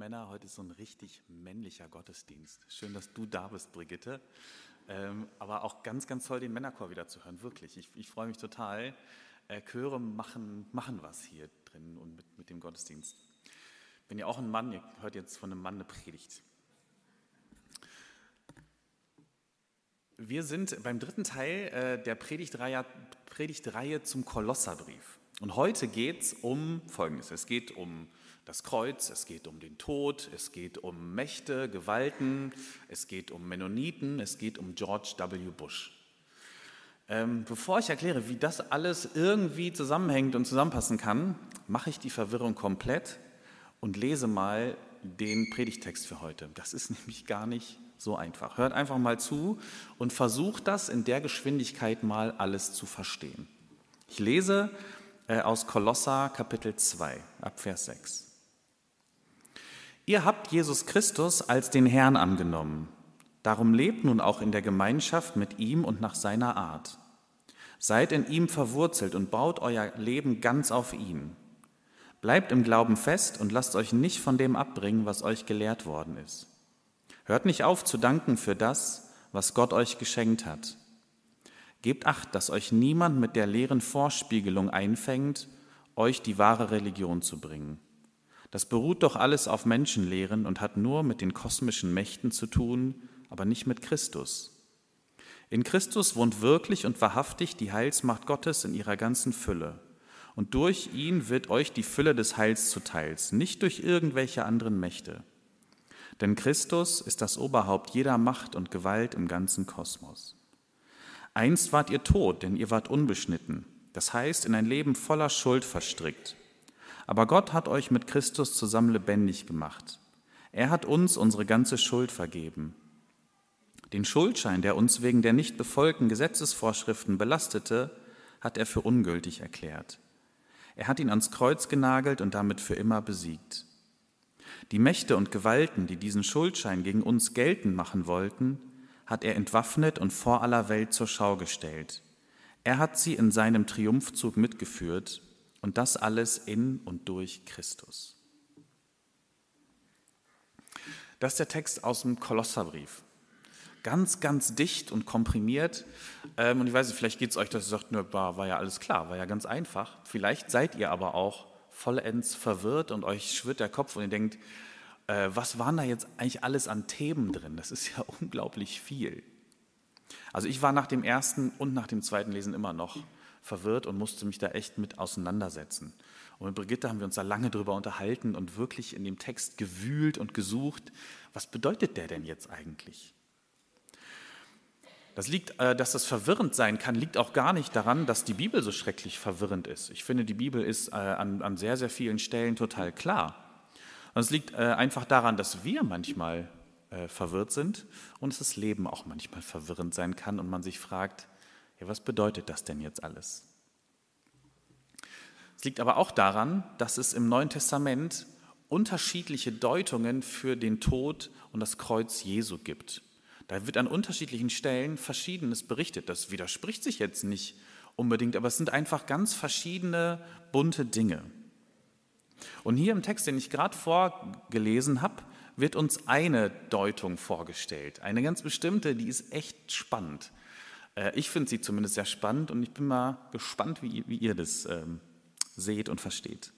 Männer, heute ist so ein richtig männlicher Gottesdienst. Schön, dass du da bist, Brigitte. Ähm, aber auch ganz, ganz toll, den Männerchor wieder zu hören. Wirklich, ich, ich freue mich total. Äh, Chöre machen, machen was hier drin und mit, mit dem Gottesdienst. Bin ja auch ein Mann, ihr hört jetzt von einem Mann eine Predigt. Wir sind beim dritten Teil äh, der Predigtreihe, Predigtreihe zum Kolosserbrief. Und heute geht es um Folgendes. Es geht um das Kreuz, es geht um den Tod, es geht um Mächte, Gewalten, es geht um Mennoniten, es geht um George W. Bush. Ähm, bevor ich erkläre, wie das alles irgendwie zusammenhängt und zusammenpassen kann, mache ich die Verwirrung komplett und lese mal den Predigtext für heute. Das ist nämlich gar nicht so einfach. Hört einfach mal zu und versucht das in der Geschwindigkeit mal alles zu verstehen. Ich lese äh, aus Kolosser Kapitel 2 ab Vers 6. Ihr habt Jesus Christus als den Herrn angenommen. Darum lebt nun auch in der Gemeinschaft mit ihm und nach seiner Art. Seid in ihm verwurzelt und baut euer Leben ganz auf ihn. Bleibt im Glauben fest und lasst euch nicht von dem abbringen, was euch gelehrt worden ist. Hört nicht auf zu danken für das, was Gott euch geschenkt hat. Gebt acht, dass euch niemand mit der leeren Vorspiegelung einfängt, euch die wahre Religion zu bringen. Das beruht doch alles auf Menschenlehren und hat nur mit den kosmischen Mächten zu tun, aber nicht mit Christus. In Christus wohnt wirklich und wahrhaftig die Heilsmacht Gottes in ihrer ganzen Fülle. Und durch ihn wird euch die Fülle des Heils zuteils, nicht durch irgendwelche anderen Mächte. Denn Christus ist das Oberhaupt jeder Macht und Gewalt im ganzen Kosmos. Einst wart ihr tot, denn ihr wart unbeschnitten, das heißt in ein Leben voller Schuld verstrickt. Aber Gott hat euch mit Christus zusammen lebendig gemacht. Er hat uns unsere ganze Schuld vergeben. Den Schuldschein, der uns wegen der nicht befolgten Gesetzesvorschriften belastete, hat er für ungültig erklärt. Er hat ihn ans Kreuz genagelt und damit für immer besiegt. Die Mächte und Gewalten, die diesen Schuldschein gegen uns geltend machen wollten, hat er entwaffnet und vor aller Welt zur Schau gestellt. Er hat sie in seinem Triumphzug mitgeführt und das alles in und durch Christus. Das ist der Text aus dem Kolosserbrief. Ganz, ganz dicht und komprimiert. Ähm, und ich weiß nicht, vielleicht geht es euch, dass ihr sagt, war, war ja alles klar, war ja ganz einfach. Vielleicht seid ihr aber auch vollends verwirrt und euch schwirrt der Kopf und ihr denkt, äh, was waren da jetzt eigentlich alles an Themen drin? Das ist ja unglaublich viel. Also ich war nach dem ersten und nach dem zweiten Lesen immer noch verwirrt und musste mich da echt mit auseinandersetzen. Und mit Brigitte haben wir uns da lange drüber unterhalten und wirklich in dem Text gewühlt und gesucht, was bedeutet der denn jetzt eigentlich? Das liegt, äh, dass das verwirrend sein kann, liegt auch gar nicht daran, dass die Bibel so schrecklich verwirrend ist. Ich finde, die Bibel ist äh, an, an sehr, sehr vielen Stellen total klar. Und es liegt äh, einfach daran, dass wir manchmal verwirrt sind und dass das Leben auch manchmal verwirrend sein kann und man sich fragt, ja, was bedeutet das denn jetzt alles? Es liegt aber auch daran, dass es im Neuen Testament unterschiedliche Deutungen für den Tod und das Kreuz Jesu gibt. Da wird an unterschiedlichen Stellen Verschiedenes berichtet. Das widerspricht sich jetzt nicht unbedingt, aber es sind einfach ganz verschiedene bunte Dinge. Und hier im Text, den ich gerade vorgelesen habe, wird uns eine Deutung vorgestellt, eine ganz bestimmte, die ist echt spannend. Äh, ich finde sie zumindest sehr spannend und ich bin mal gespannt, wie, wie ihr das ähm, seht und versteht.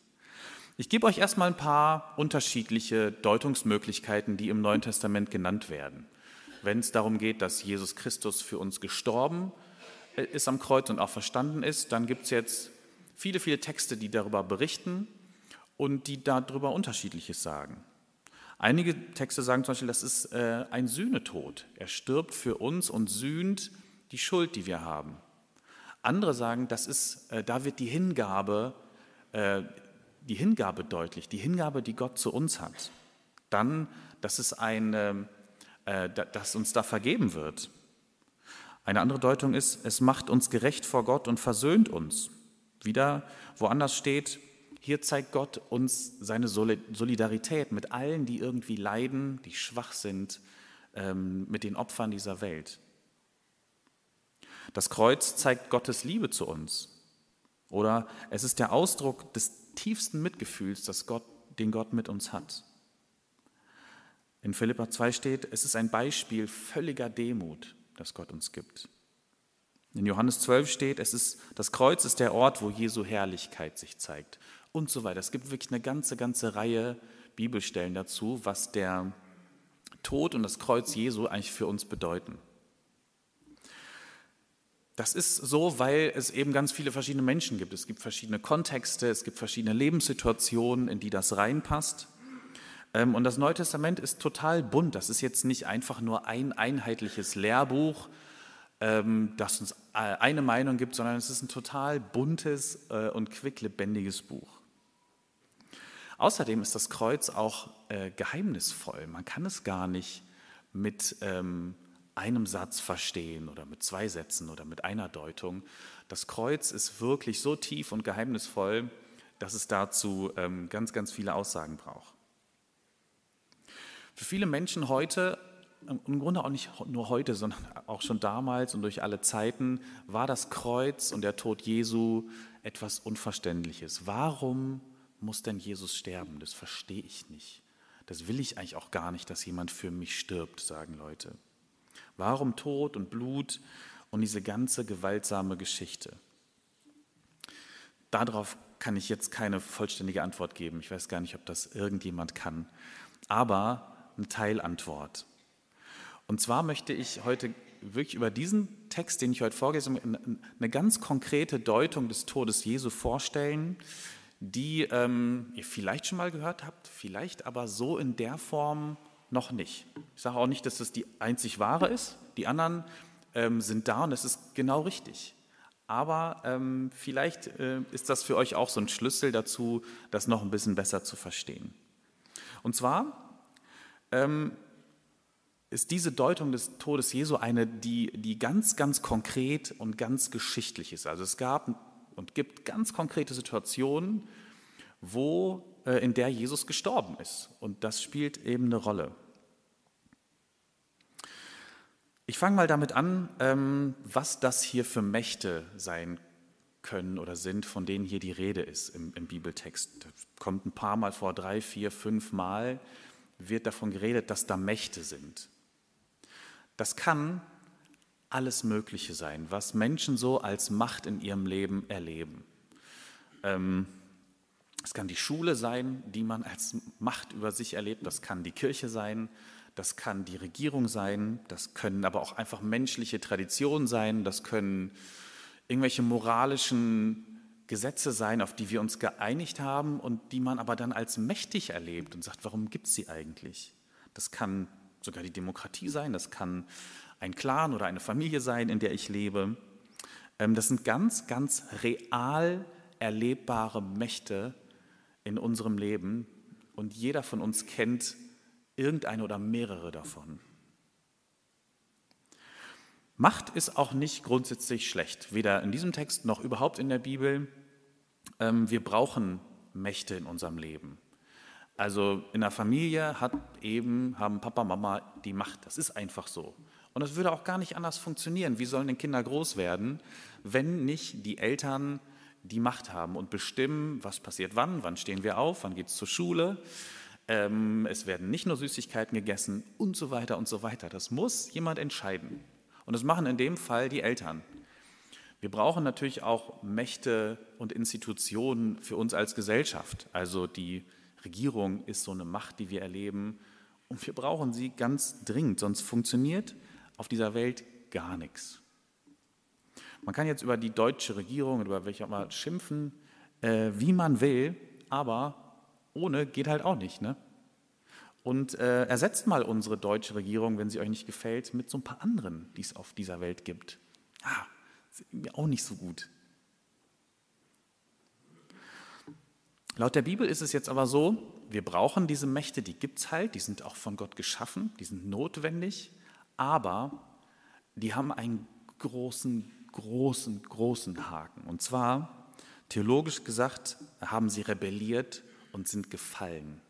Ich gebe euch erstmal ein paar unterschiedliche Deutungsmöglichkeiten, die im Neuen Testament genannt werden. Wenn es darum geht, dass Jesus Christus für uns gestorben äh, ist am Kreuz und auch verstanden ist, dann gibt es jetzt viele, viele Texte, die darüber berichten und die darüber Unterschiedliches sagen. Einige Texte sagen zum Beispiel, das ist äh, ein Sühnetod. Er stirbt für uns und sühnt die Schuld, die wir haben. Andere sagen, das ist, äh, da wird die Hingabe, äh, die Hingabe deutlich, die Hingabe, die Gott zu uns hat. Dann, dass es ein, äh, dass uns da vergeben wird. Eine andere Deutung ist, es macht uns gerecht vor Gott und versöhnt uns. Wieder woanders steht, hier zeigt Gott uns seine Solidarität mit allen, die irgendwie leiden, die schwach sind, ähm, mit den Opfern dieser Welt. Das Kreuz zeigt Gottes Liebe zu uns. Oder es ist der Ausdruck des tiefsten Mitgefühls, das Gott, den Gott mit uns hat. In Philippa 2 steht, es ist ein Beispiel völliger Demut, das Gott uns gibt. In Johannes 12 steht, es ist, das Kreuz ist der Ort, wo Jesu Herrlichkeit sich zeigt und so weiter. Es gibt wirklich eine ganze, ganze Reihe Bibelstellen dazu, was der Tod und das Kreuz Jesu eigentlich für uns bedeuten. Das ist so, weil es eben ganz viele verschiedene Menschen gibt. Es gibt verschiedene Kontexte, es gibt verschiedene Lebenssituationen, in die das reinpasst. Ähm, und das Neue Testament ist total bunt. Das ist jetzt nicht einfach nur ein einheitliches Lehrbuch, ähm, das uns äh, eine Meinung gibt, sondern es ist ein total buntes äh, und quicklebendiges Buch. Außerdem ist das Kreuz auch äh, geheimnisvoll. Man kann es gar nicht mit ähm, einem Satz verstehen oder mit zwei Sätzen oder mit einer Deutung. Das Kreuz ist wirklich so tief und geheimnisvoll, dass es dazu ganz, ganz viele Aussagen braucht. Für viele Menschen heute, im Grunde auch nicht nur heute, sondern auch schon damals und durch alle Zeiten, war das Kreuz und der Tod Jesu etwas Unverständliches. Warum muss denn Jesus sterben? Das verstehe ich nicht. Das will ich eigentlich auch gar nicht, dass jemand für mich stirbt, sagen Leute. Warum Tod und Blut und diese ganze gewaltsame Geschichte? Darauf kann ich jetzt keine vollständige Antwort geben. Ich weiß gar nicht, ob das irgendjemand kann. Aber eine Teilantwort. Und zwar möchte ich heute wirklich über diesen Text, den ich heute vorgelesen habe, eine ganz konkrete Deutung des Todes Jesu vorstellen, die ähm, ihr vielleicht schon mal gehört habt, vielleicht aber so in der Form noch nicht. Ich sage auch nicht, dass das die einzig wahre ist. Die anderen ähm, sind da und es ist genau richtig. Aber ähm, vielleicht äh, ist das für euch auch so ein Schlüssel dazu, das noch ein bisschen besser zu verstehen. Und zwar ähm, ist diese Deutung des Todes Jesu eine, die, die ganz, ganz konkret und ganz geschichtlich ist. Also es gab und gibt ganz konkrete Situationen, wo, äh, in der Jesus gestorben ist. Und das spielt eben eine Rolle. Ich fange mal damit an, ähm, was das hier für Mächte sein können oder sind, von denen hier die Rede ist im, im Bibeltext. Das kommt ein paar Mal vor, drei, vier, fünf Mal wird davon geredet, dass da Mächte sind. Das kann alles Mögliche sein, was Menschen so als Macht in ihrem Leben erleben. Ähm, es kann die Schule sein, die man als Macht über sich erlebt. Das kann die Kirche sein. Das kann die Regierung sein. Das können aber auch einfach menschliche Traditionen sein. Das können irgendwelche moralischen Gesetze sein, auf die wir uns geeinigt haben und die man aber dann als mächtig erlebt und sagt, warum gibt es sie eigentlich? Das kann sogar die Demokratie sein, das kann ein Clan oder eine Familie sein, in der ich lebe. Ähm, das sind ganz, ganz real erlebbare Mächte in unserem Leben und jeder von uns kennt irgendeine oder mehrere davon. Macht ist auch nicht grundsätzlich schlecht, weder in diesem Text noch überhaupt in der Bibel. Ähm, wir brauchen Mächte in unserem Leben. Also in der Familie hat eben, haben Papa, Mama die Macht. Das ist einfach so. Und es würde auch gar nicht anders funktionieren. Wie sollen denn Kinder groß werden, wenn nicht die Eltern die Macht haben und bestimmen, was passiert wann, wann stehen wir auf, wann geht es zur Schule. Ähm, es werden nicht nur Süßigkeiten gegessen und so weiter und so weiter. Das muss jemand entscheiden. Und das machen in dem Fall die Eltern. Wir brauchen natürlich auch Mächte und Institutionen für uns als Gesellschaft. Also die Regierung ist so eine Macht, die wir erleben. Und wir brauchen sie ganz dringend, sonst funktioniert auf dieser Welt gar nichts. Man kann jetzt über die deutsche Regierung oder über welche auch mal schimpfen, äh, wie man will, aber ohne geht halt auch nicht. Ne? Und äh, ersetzt mal unsere deutsche Regierung, wenn sie euch nicht gefällt, mit so ein paar anderen, die es auf dieser Welt gibt. Ah, irgendwie auch nicht so gut. Laut der Bibel ist es jetzt aber so, wir brauchen diese Mächte, die gibt es halt, die sind auch von Gott geschaffen, die sind notwendig, aber die haben einen großen, großen, großen Haken. Und zwar, theologisch gesagt, haben sie rebelliert und sind gefallen.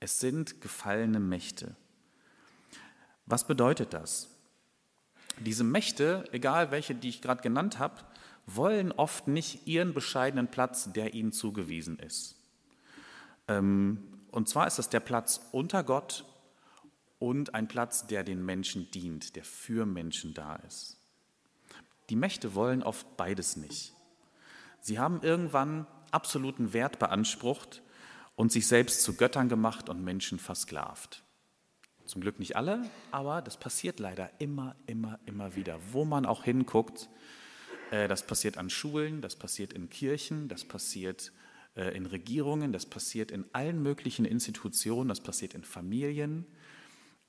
Es sind gefallene Mächte. Was bedeutet das? Diese Mächte, egal welche, die ich gerade genannt habe, wollen oft nicht ihren bescheidenen Platz, der ihnen zugewiesen ist. Ähm, und zwar ist das der Platz unter Gott und ein Platz, der den Menschen dient, der für Menschen da ist. Die Mächte wollen oft beides nicht. Sie haben irgendwann absoluten Wert beansprucht und sich selbst zu Göttern gemacht und Menschen versklavt. Zum Glück nicht alle, aber das passiert leider immer, immer, immer wieder. Wo man auch hinguckt, äh, das passiert an Schulen, das passiert in Kirchen, das passiert äh, in Regierungen, das passiert in allen möglichen Institutionen, das passiert in Familien.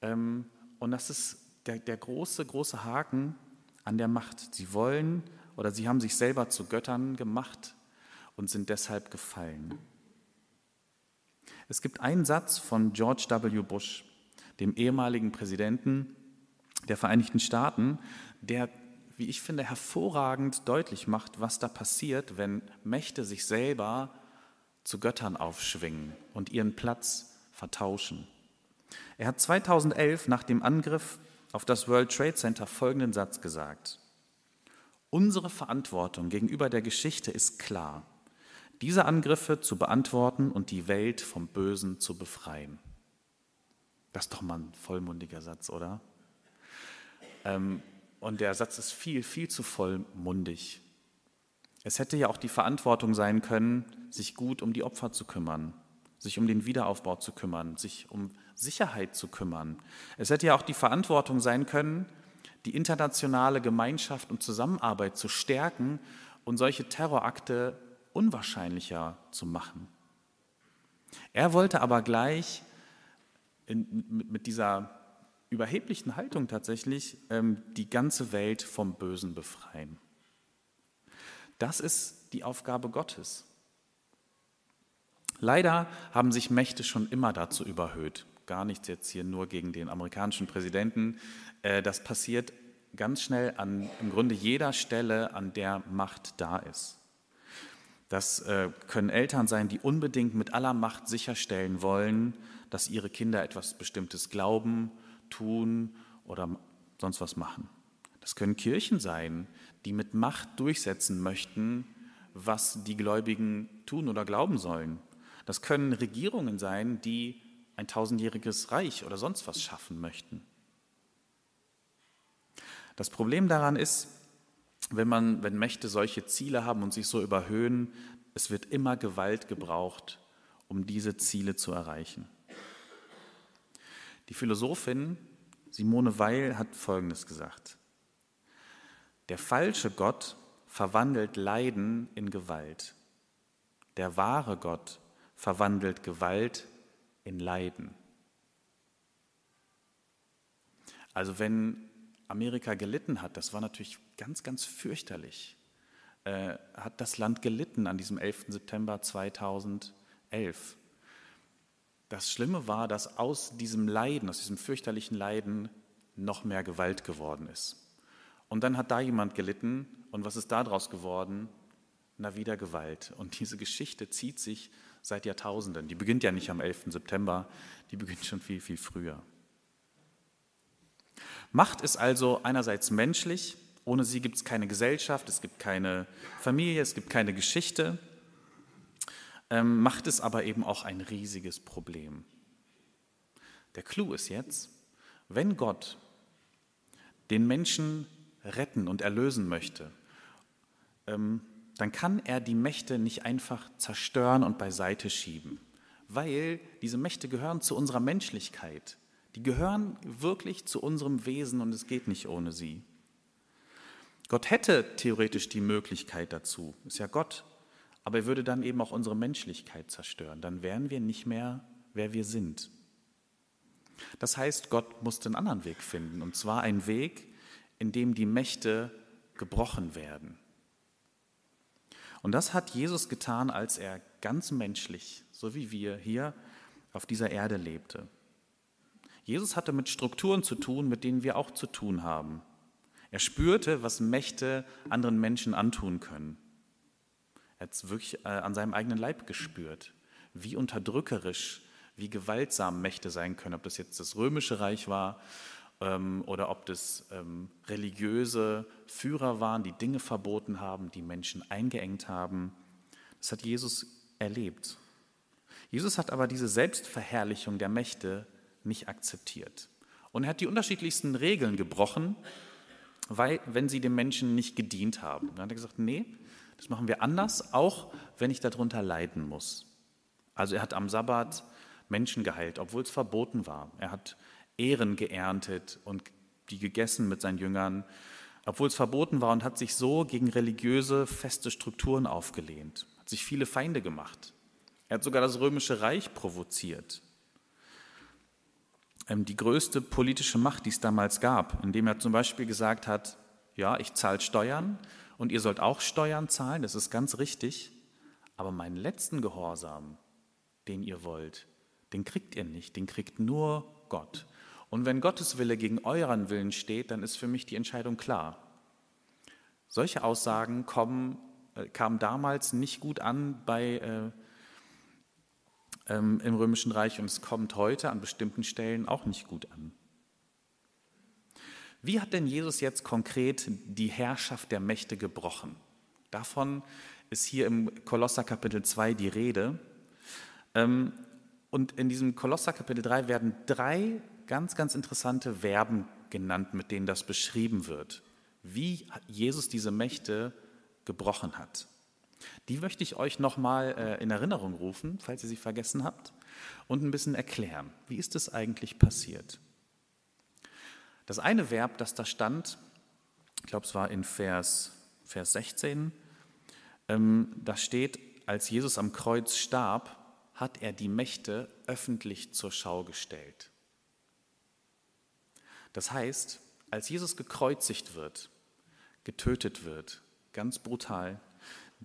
Ähm, und das ist der, der große, große Haken an der Macht. Sie wollen oder sie haben sich selber zu Göttern gemacht und sind deshalb gefallen. Es gibt einen Satz von George W. Bush, dem ehemaligen Präsidenten der Vereinigten Staaten, der, wie ich finde, hervorragend deutlich macht, was da passiert, wenn Mächte sich selber zu Göttern aufschwingen und ihren Platz vertauschen. Er hat 2011 nach dem Angriff auf das World Trade Center folgenden Satz gesagt. Unsere Verantwortung gegenüber der Geschichte ist klar, diese Angriffe zu beantworten und die Welt vom Bösen zu befreien. Das ist doch mal ein vollmundiger Satz, oder? Ähm, und der Satz ist viel, viel zu vollmundig. Es hätte ja auch die Verantwortung sein können, sich gut um die Opfer zu kümmern, sich um den Wiederaufbau zu kümmern, sich um Sicherheit zu kümmern. Es hätte ja auch die Verantwortung sein können, die internationale Gemeinschaft und Zusammenarbeit zu stärken und solche Terrorakte unwahrscheinlicher zu machen. Er wollte aber gleich in, mit, mit, dieser überheblichen Haltung tatsächlich ähm, die ganze Welt vom Bösen befreien. Das ist die Aufgabe Gottes. Leider haben sich Mächte schon immer dazu überhöht. Gar nichts jetzt hier nur gegen den amerikanischen Präsidenten. Äh, das passiert ganz schnell an im Grunde jeder Stelle, an der Macht da ist. Das äh, können Eltern sein, die unbedingt mit aller Macht sicherstellen wollen, dass ihre Kinder etwas Bestimmtes glauben, tun oder sonst was machen. Das können Kirchen sein, die mit Macht durchsetzen möchten, was die Gläubigen tun oder glauben sollen. Das können Regierungen sein, die ein tausendjähriges Reich oder sonst was schaffen möchten. Das Problem daran ist, wenn, man, wenn Mächte solche Ziele haben und sich so überhöhen, es wird immer Gewalt gebraucht, um diese Ziele zu erreichen. Die Philosophin Simone Weil hat Folgendes gesagt. Der falsche Gott verwandelt Leiden in Gewalt. Der wahre Gott verwandelt Gewalt in Leiden. Also wenn Amerika gelitten hat, das war natürlich ganz, ganz fürchterlich, äh, hat das Land gelitten an diesem 11. September 2011. Das Schlimme war, dass aus diesem Leiden, aus diesem fürchterlichen Leiden noch mehr Gewalt geworden ist. Und dann hat da jemand gelitten und was ist daraus geworden? Na, wieder Gewalt. Und diese Geschichte zieht sich seit Jahrtausenden. Die beginnt ja nicht am 11. September, die beginnt schon viel, viel früher. Macht ist also einerseits menschlich, ohne sie gibt es keine Gesellschaft, es gibt keine Familie, es gibt keine Geschichte ähm, macht es aber eben auch ein riesiges Problem. Der Clou ist jetzt, wenn Gott den Menschen retten und erlösen möchte, ähm, dann kann er die Mächte nicht einfach zerstören und beiseite schieben, weil diese Mächte gehören zu unserer Menschlichkeit. Die gehören wirklich zu unserem Wesen und es geht nicht ohne sie. Gott hätte theoretisch die Möglichkeit dazu, ist ja Gott, aber er würde dann eben auch unsere Menschlichkeit zerstören. Dann wären wir nicht mehr, wer wir sind. Das heißt, Gott musste einen anderen Weg finden, und zwar einen Weg, in dem die Mächte gebrochen werden. Und das hat Jesus getan, als er ganz menschlich, so wie wir hier auf dieser Erde lebte. Jesus hatte mit Strukturen zu tun, mit denen wir auch zu tun haben. Er spürte, was Mächte anderen Menschen antun können. Er hat es wirklich äh, an seinem eigenen Leib gespürt, wie unterdrückerisch, wie gewaltsam Mächte sein können, ob das jetzt das römische Reich war ähm, oder ob das ähm, religiöse Führer waren, die Dinge verboten haben, die Menschen eingeengt haben. Das hat Jesus erlebt. Jesus hat aber diese Selbstverherrlichung der Mächte nicht akzeptiert. Und er hat die unterschiedlichsten Regeln gebrochen, weil, wenn sie dem Menschen nicht gedient haben. Dann hat er gesagt, nee, das machen wir anders, auch wenn ich darunter leiden muss. Also er hat am Sabbat Menschen geheilt, obwohl es verboten war. Er hat Ehren geerntet und die gegessen mit seinen Jüngern, obwohl es verboten war und hat sich so gegen religiöse, feste Strukturen aufgelehnt, hat sich viele Feinde gemacht. Er hat sogar das römische Reich provoziert. Ähm, die größte politische Macht, die es damals gab, indem er zum Beispiel gesagt hat, ja, ich zahle Steuern und ihr sollt auch Steuern zahlen, das ist ganz richtig, aber meinen letzten Gehorsam, den ihr wollt, den kriegt ihr nicht, den kriegt nur Gott. Und wenn Gottes Wille gegen euren Willen steht, dann ist für mich die Entscheidung klar. Solche Aussagen kommen, äh, kamen damals nicht gut an bei, äh, ähm, im Römischen Reich und es kommt heute an bestimmten Stellen auch nicht gut an. Wie hat denn Jesus jetzt konkret die Herrschaft der Mächte gebrochen? Davon ist hier im Kolosser Kapitel 2 die Rede. Ähm, und in diesem Kolosser Kapitel 3 werden drei ganz, ganz interessante Verben genannt, mit denen das beschrieben wird, wie Jesus diese Mächte gebrochen hat. Die möchte ich euch nochmal äh, in Erinnerung rufen, falls ihr sie vergessen habt, und ein bisschen erklären. Wie ist es eigentlich passiert? Das eine Verb, das da stand, ich glaube, es war in Vers, Vers 16, ähm, da steht, als Jesus am Kreuz starb, hat er die Mächte öffentlich zur Schau gestellt. Das heißt, als Jesus gekreuzigt wird, getötet wird, ganz brutal,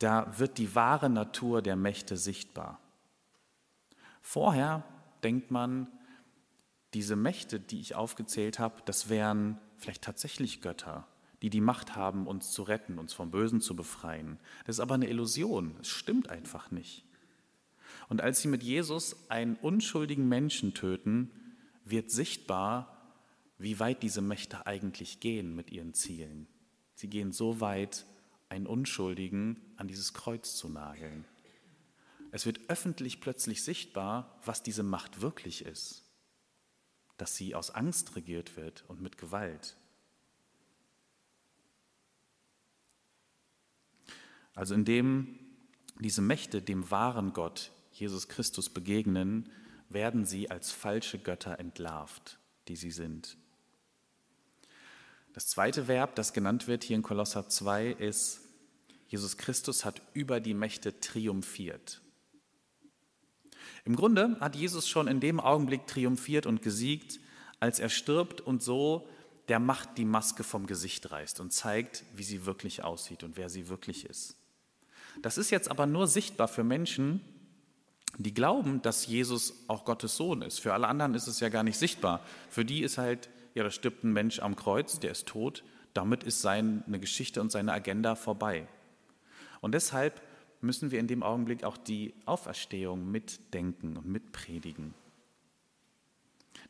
da wird die wahre Natur der Mächte sichtbar. Vorher denkt man, diese Mächte, die ich aufgezählt habe, das wären vielleicht tatsächlich Götter, die die Macht haben, uns zu retten, uns vom Bösen zu befreien. Das ist aber eine Illusion, es stimmt einfach nicht. Und als sie mit Jesus einen unschuldigen Menschen töten, wird sichtbar, wie weit diese Mächte eigentlich gehen mit ihren Zielen. Sie gehen so weit, einen Unschuldigen an dieses Kreuz zu nageln. Es wird öffentlich plötzlich sichtbar, was diese Macht wirklich ist, dass sie aus Angst regiert wird und mit Gewalt. Also indem diese Mächte dem wahren Gott, Jesus Christus, begegnen, werden sie als falsche Götter entlarvt, die sie sind. Das zweite Verb, das genannt wird hier in Kolosser 2, ist, Jesus Christus hat über die Mächte triumphiert. Im Grunde hat Jesus schon in dem Augenblick triumphiert und gesiegt, als er stirbt und so der Macht die Maske vom Gesicht reißt und zeigt, wie sie wirklich aussieht und wer sie wirklich ist. Das ist jetzt aber nur sichtbar für Menschen, die glauben, dass Jesus auch Gottes Sohn ist. Für alle anderen ist es ja gar nicht sichtbar. Für die ist halt ja, da stirbt ein Mensch am Kreuz, der ist tot, damit ist seine Geschichte und seine Agenda vorbei. Und deshalb müssen wir in dem Augenblick auch die Auferstehung mitdenken und mitpredigen.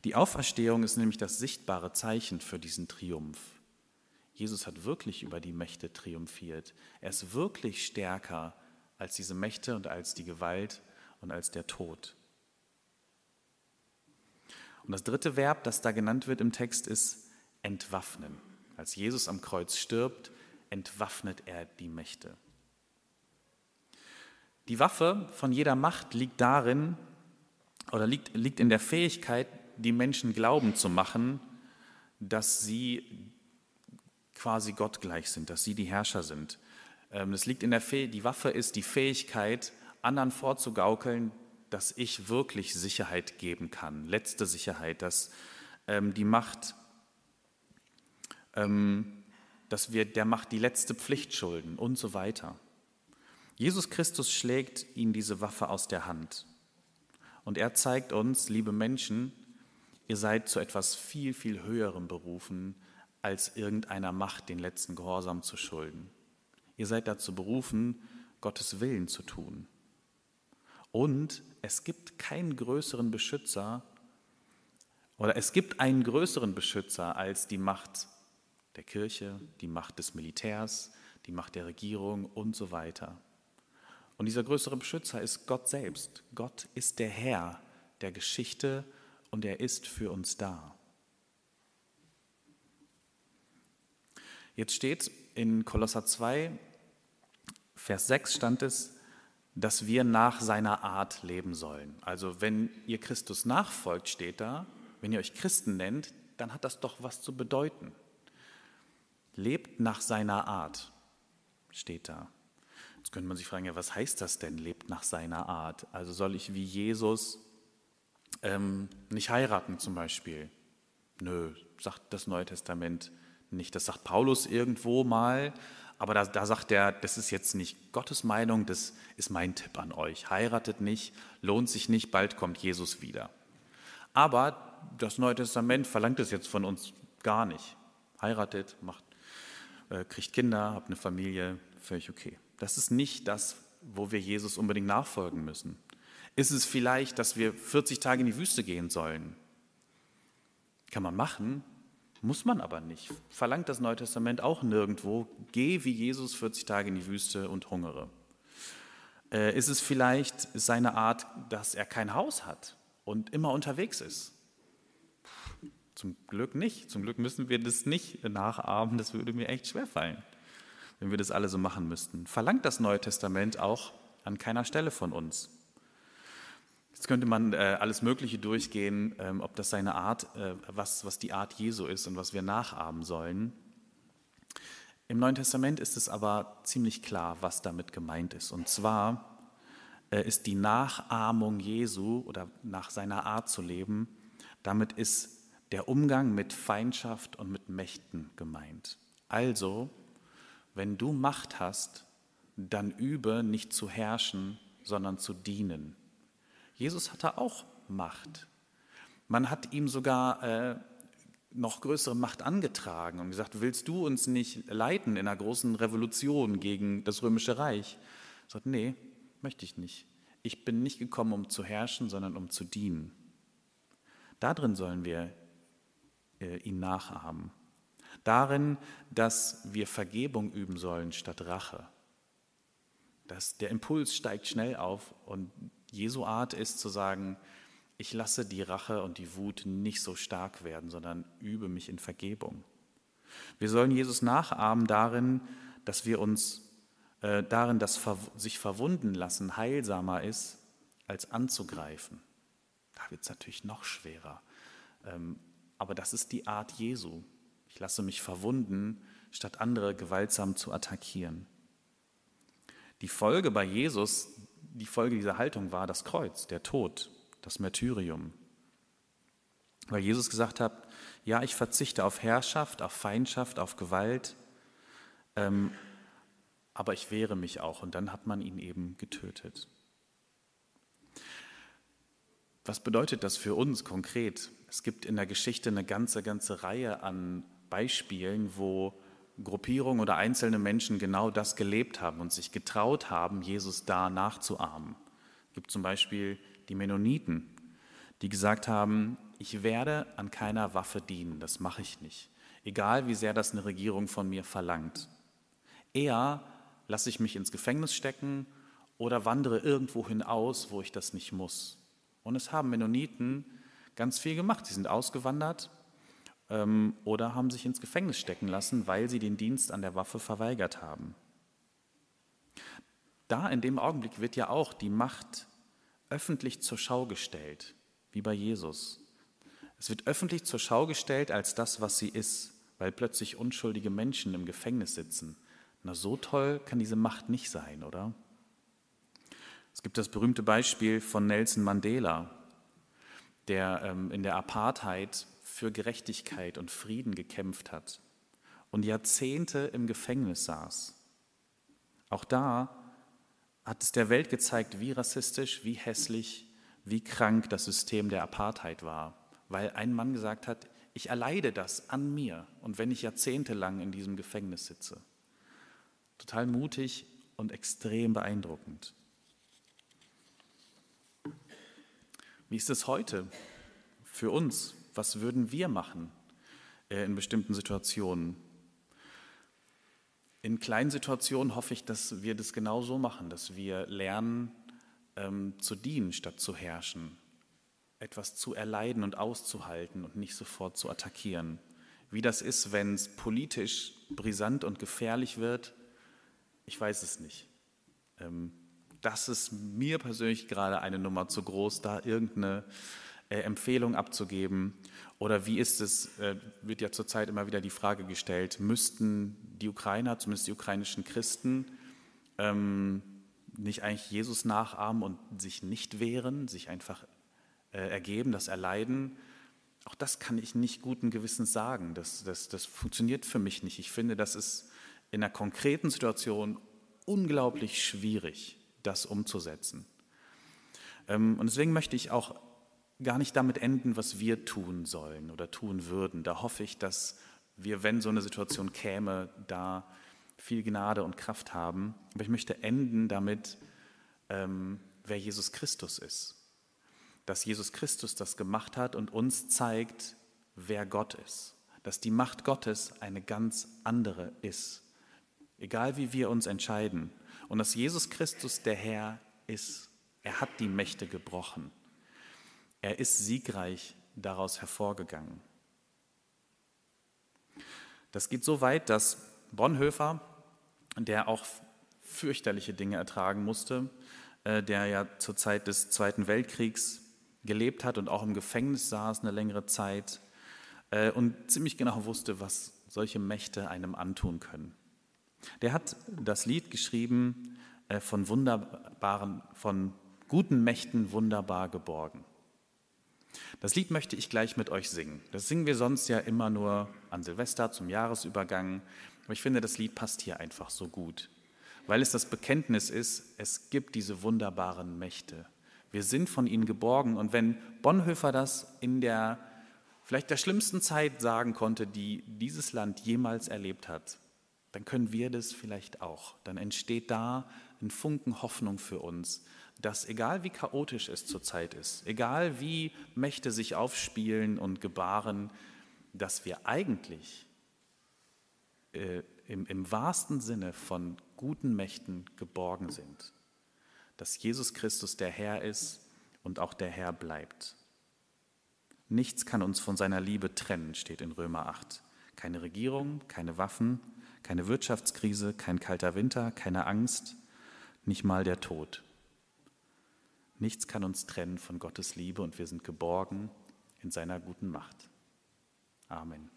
Die Auferstehung ist nämlich das sichtbare Zeichen für diesen Triumph. Jesus hat wirklich über die Mächte triumphiert. Er ist wirklich stärker als diese Mächte und als die Gewalt und als der Tod. Und das dritte Verb, das da genannt wird im Text, ist entwaffnen. Als Jesus am Kreuz stirbt, entwaffnet er die Mächte. Die Waffe von jeder Macht liegt darin oder liegt, liegt in der Fähigkeit, die Menschen glauben zu machen, dass sie quasi Gott gleich sind, dass sie die Herrscher sind. Ähm, es liegt in der Fäh die Waffe ist die Fähigkeit, anderen vorzugaukeln, dass ich wirklich Sicherheit geben kann, letzte Sicherheit, dass ähm, die Macht, ähm, dass wir der Macht die letzte Pflicht schulden und so weiter. Jesus Christus schlägt ihnen diese Waffe aus der Hand. Und er zeigt uns, liebe Menschen, ihr seid zu etwas viel, viel Höherem berufen, als irgendeiner Macht den letzten Gehorsam zu schulden. Ihr seid dazu berufen, Gottes Willen zu tun. Und es gibt keinen größeren Beschützer oder es gibt einen größeren Beschützer als die Macht der Kirche, die Macht des Militärs, die Macht der Regierung und so weiter. Und dieser größere Beschützer ist Gott selbst. Gott ist der Herr der Geschichte und er ist für uns da. Jetzt steht in Kolosser 2, Vers 6 stand es, dass wir nach seiner Art leben sollen. Also wenn ihr Christus nachfolgt, steht da, wenn ihr euch Christen nennt, dann hat das doch was zu bedeuten. Lebt nach seiner Art, steht da. Jetzt könnte man sich fragen, ja, was heißt das denn, lebt nach seiner Art? Also soll ich wie Jesus ähm, nicht heiraten zum Beispiel? Nö, sagt das Neue Testament nicht. Das sagt Paulus irgendwo mal, aber da, da sagt er, das ist jetzt nicht Gottes Meinung, das ist mein Tipp an euch. Heiratet nicht, lohnt sich nicht, bald kommt Jesus wieder. Aber das Neue Testament verlangt es jetzt von uns gar nicht. Heiratet, macht, äh, kriegt Kinder, habt eine Familie, völlig okay. Das ist nicht das, wo wir Jesus unbedingt nachfolgen müssen. Ist es vielleicht, dass wir 40 Tage in die Wüste gehen sollen? Kann man machen, muss man aber nicht. Verlangt das Neue Testament auch nirgendwo. Geh wie Jesus 40 Tage in die Wüste und hungere. Äh, ist es vielleicht seine Art, dass er kein Haus hat und immer unterwegs ist? Zum Glück nicht. Zum Glück müssen wir das nicht nachahmen. Das würde mir echt schwerfallen, wenn wir das alle so machen müssten. Verlangt das Neue Testament auch an keiner Stelle von uns. Jetzt könnte man äh, alles Mögliche durchgehen, ähm, ob das seine Art, äh, was, was die Art Jesu ist und was wir nachahmen sollen. Im Neuen Testament ist es aber ziemlich klar, was damit gemeint ist. Und zwar äh, ist die Nachahmung Jesu oder nach seiner Art zu leben, damit ist der Umgang mit Feindschaft und mit Mächten gemeint. Also, wenn du Macht hast, dann übe nicht zu herrschen, sondern zu dienen. Jesus hatte auch Macht. Man hat ihm sogar äh, noch größere Macht angetragen und gesagt, willst du uns nicht leiten in einer großen Revolution gegen das römische Reich? Er sagt, nee, möchte ich nicht. Ich bin nicht gekommen, um zu herrschen, sondern um zu dienen. Darin sollen wir äh, ihn nachahmen. Darin, dass wir Vergebung üben sollen statt Rache. Dass der Impuls steigt schnell auf und Jesu Art ist zu sagen, ich lasse die Rache und die Wut nicht so stark werden, sondern übe mich in Vergebung. Wir sollen Jesus nachahmen darin, dass wir uns äh, darin, dass sich verwunden lassen heilsamer ist, als anzugreifen. Da wird es natürlich noch schwerer. Ähm, aber das ist die Art Jesu. Ich lasse mich verwunden, statt andere gewaltsam zu attackieren. Die Folge bei Jesus die Folge dieser Haltung war das Kreuz, der Tod, das Märtyrium. Weil Jesus gesagt hat, ja, ich verzichte auf Herrschaft, auf Feindschaft, auf Gewalt, ähm, aber ich wehre mich auch. Und dann hat man ihn eben getötet. Was bedeutet das für uns konkret? Es gibt in der Geschichte eine ganze, ganze Reihe an Beispielen, wo Gruppierungen oder einzelne Menschen genau das gelebt haben und sich getraut haben, Jesus da nachzuahmen. Es gibt zum Beispiel die Mennoniten, die gesagt haben, ich werde an keiner Waffe dienen, das mache ich nicht, egal wie sehr das eine Regierung von mir verlangt. Eher lasse ich mich ins Gefängnis stecken oder wandere irgendwo hinaus, wo ich das nicht muss. Und es haben Mennoniten ganz viel gemacht. Sie sind ausgewandert ähm, oder haben sich ins Gefängnis stecken lassen, weil sie den Dienst an der Waffe verweigert haben. Da in dem Augenblick wird ja auch die Macht öffentlich zur Schau gestellt, wie bei Jesus. Es wird öffentlich zur Schau gestellt als das, was sie ist, weil plötzlich unschuldige Menschen im Gefängnis sitzen. Na, so toll kann diese Macht nicht sein, oder? Es gibt das berühmte Beispiel von Nelson Mandela, der ähm, in der Apartheid für Gerechtigkeit und Frieden gekämpft hat und Jahrzehnte im Gefängnis saß. Auch da hat es der Welt gezeigt, wie rassistisch, wie hässlich, wie krank das System der Apartheid war, weil ein Mann gesagt hat, ich erleide das an mir und wenn ich jahrzehntelang in diesem Gefängnis sitze. Total mutig und extrem beeindruckend. Wie ist es heute für uns? Was würden wir machen äh, in bestimmten Situationen? In kleinen Situationen hoffe ich, dass wir das genau so machen, dass wir lernen ähm, zu dienen statt zu herrschen, etwas zu erleiden und auszuhalten und nicht sofort zu attackieren. Wie das ist, wenn es politisch brisant und gefährlich wird, ich weiß es nicht. Ähm, das ist mir persönlich gerade eine Nummer zu groß, da irgendeine äh, Empfehlung abzugeben. Oder wie ist es, äh, wird ja zurzeit immer wieder die Frage gestellt, müssten die Ukrainer, zumindest die ukrainischen Christen, ähm, nicht eigentlich Jesus nachahmen und sich nicht wehren, sich einfach äh, ergeben, das erleiden? Auch das kann ich nicht guten Gewissens sagen. Das, das, das funktioniert für mich nicht. Ich finde, das ist in einer konkreten Situation unglaublich schwierig, das umzusetzen. Ähm, und deswegen möchte ich auch gar nicht damit enden, was wir tun sollen oder tun würden. Da hoffe ich, dass wir, wenn so eine Situation käme, da viel Gnade und Kraft haben. Aber ich möchte enden damit, ähm, wer Jesus Christus ist. Dass Jesus Christus das gemacht hat und uns zeigt, wer Gott ist. Dass die Macht Gottes eine ganz andere ist. Egal wie wir uns entscheiden. Und dass Jesus Christus der Herr ist. Er hat die Mächte gebrochen. Er ist siegreich daraus hervorgegangen. Das geht so weit, dass Bonhoeffer, der auch fürchterliche Dinge ertragen musste, äh, der ja zur Zeit des Zweiten Weltkriegs gelebt hat und auch im Gefängnis saß eine längere Zeit äh, und ziemlich genau wusste, was solche Mächte einem antun können. Der hat das Lied geschrieben äh, von wunderbaren, von guten Mächten wunderbar geborgen. Das Lied möchte ich gleich mit euch singen. Das singen wir sonst ja immer nur an Silvester zum Jahresübergang. Aber ich finde, das Lied passt hier einfach so gut, weil es das Bekenntnis ist, es gibt diese wunderbaren Mächte. Wir sind von ihnen geborgen. Und wenn Bonhoeffer das in der vielleicht der schlimmsten Zeit sagen konnte, die dieses Land jemals erlebt hat, dann können wir das vielleicht auch. Dann entsteht da ein Funken Hoffnung für uns, dass egal wie chaotisch es zurzeit ist, egal wie Mächte sich aufspielen und gebaren, dass wir eigentlich äh, im, im wahrsten Sinne von guten Mächten geborgen sind. Dass Jesus Christus der Herr ist und auch der Herr bleibt. Nichts kann uns von seiner Liebe trennen, steht in Römer 8. Keine Regierung, keine Waffen, keine Wirtschaftskrise, kein kalter Winter, keine Angst, nicht mal der Tod. Nichts kann uns trennen von Gottes Liebe und wir sind geborgen in seiner guten Macht. Amen.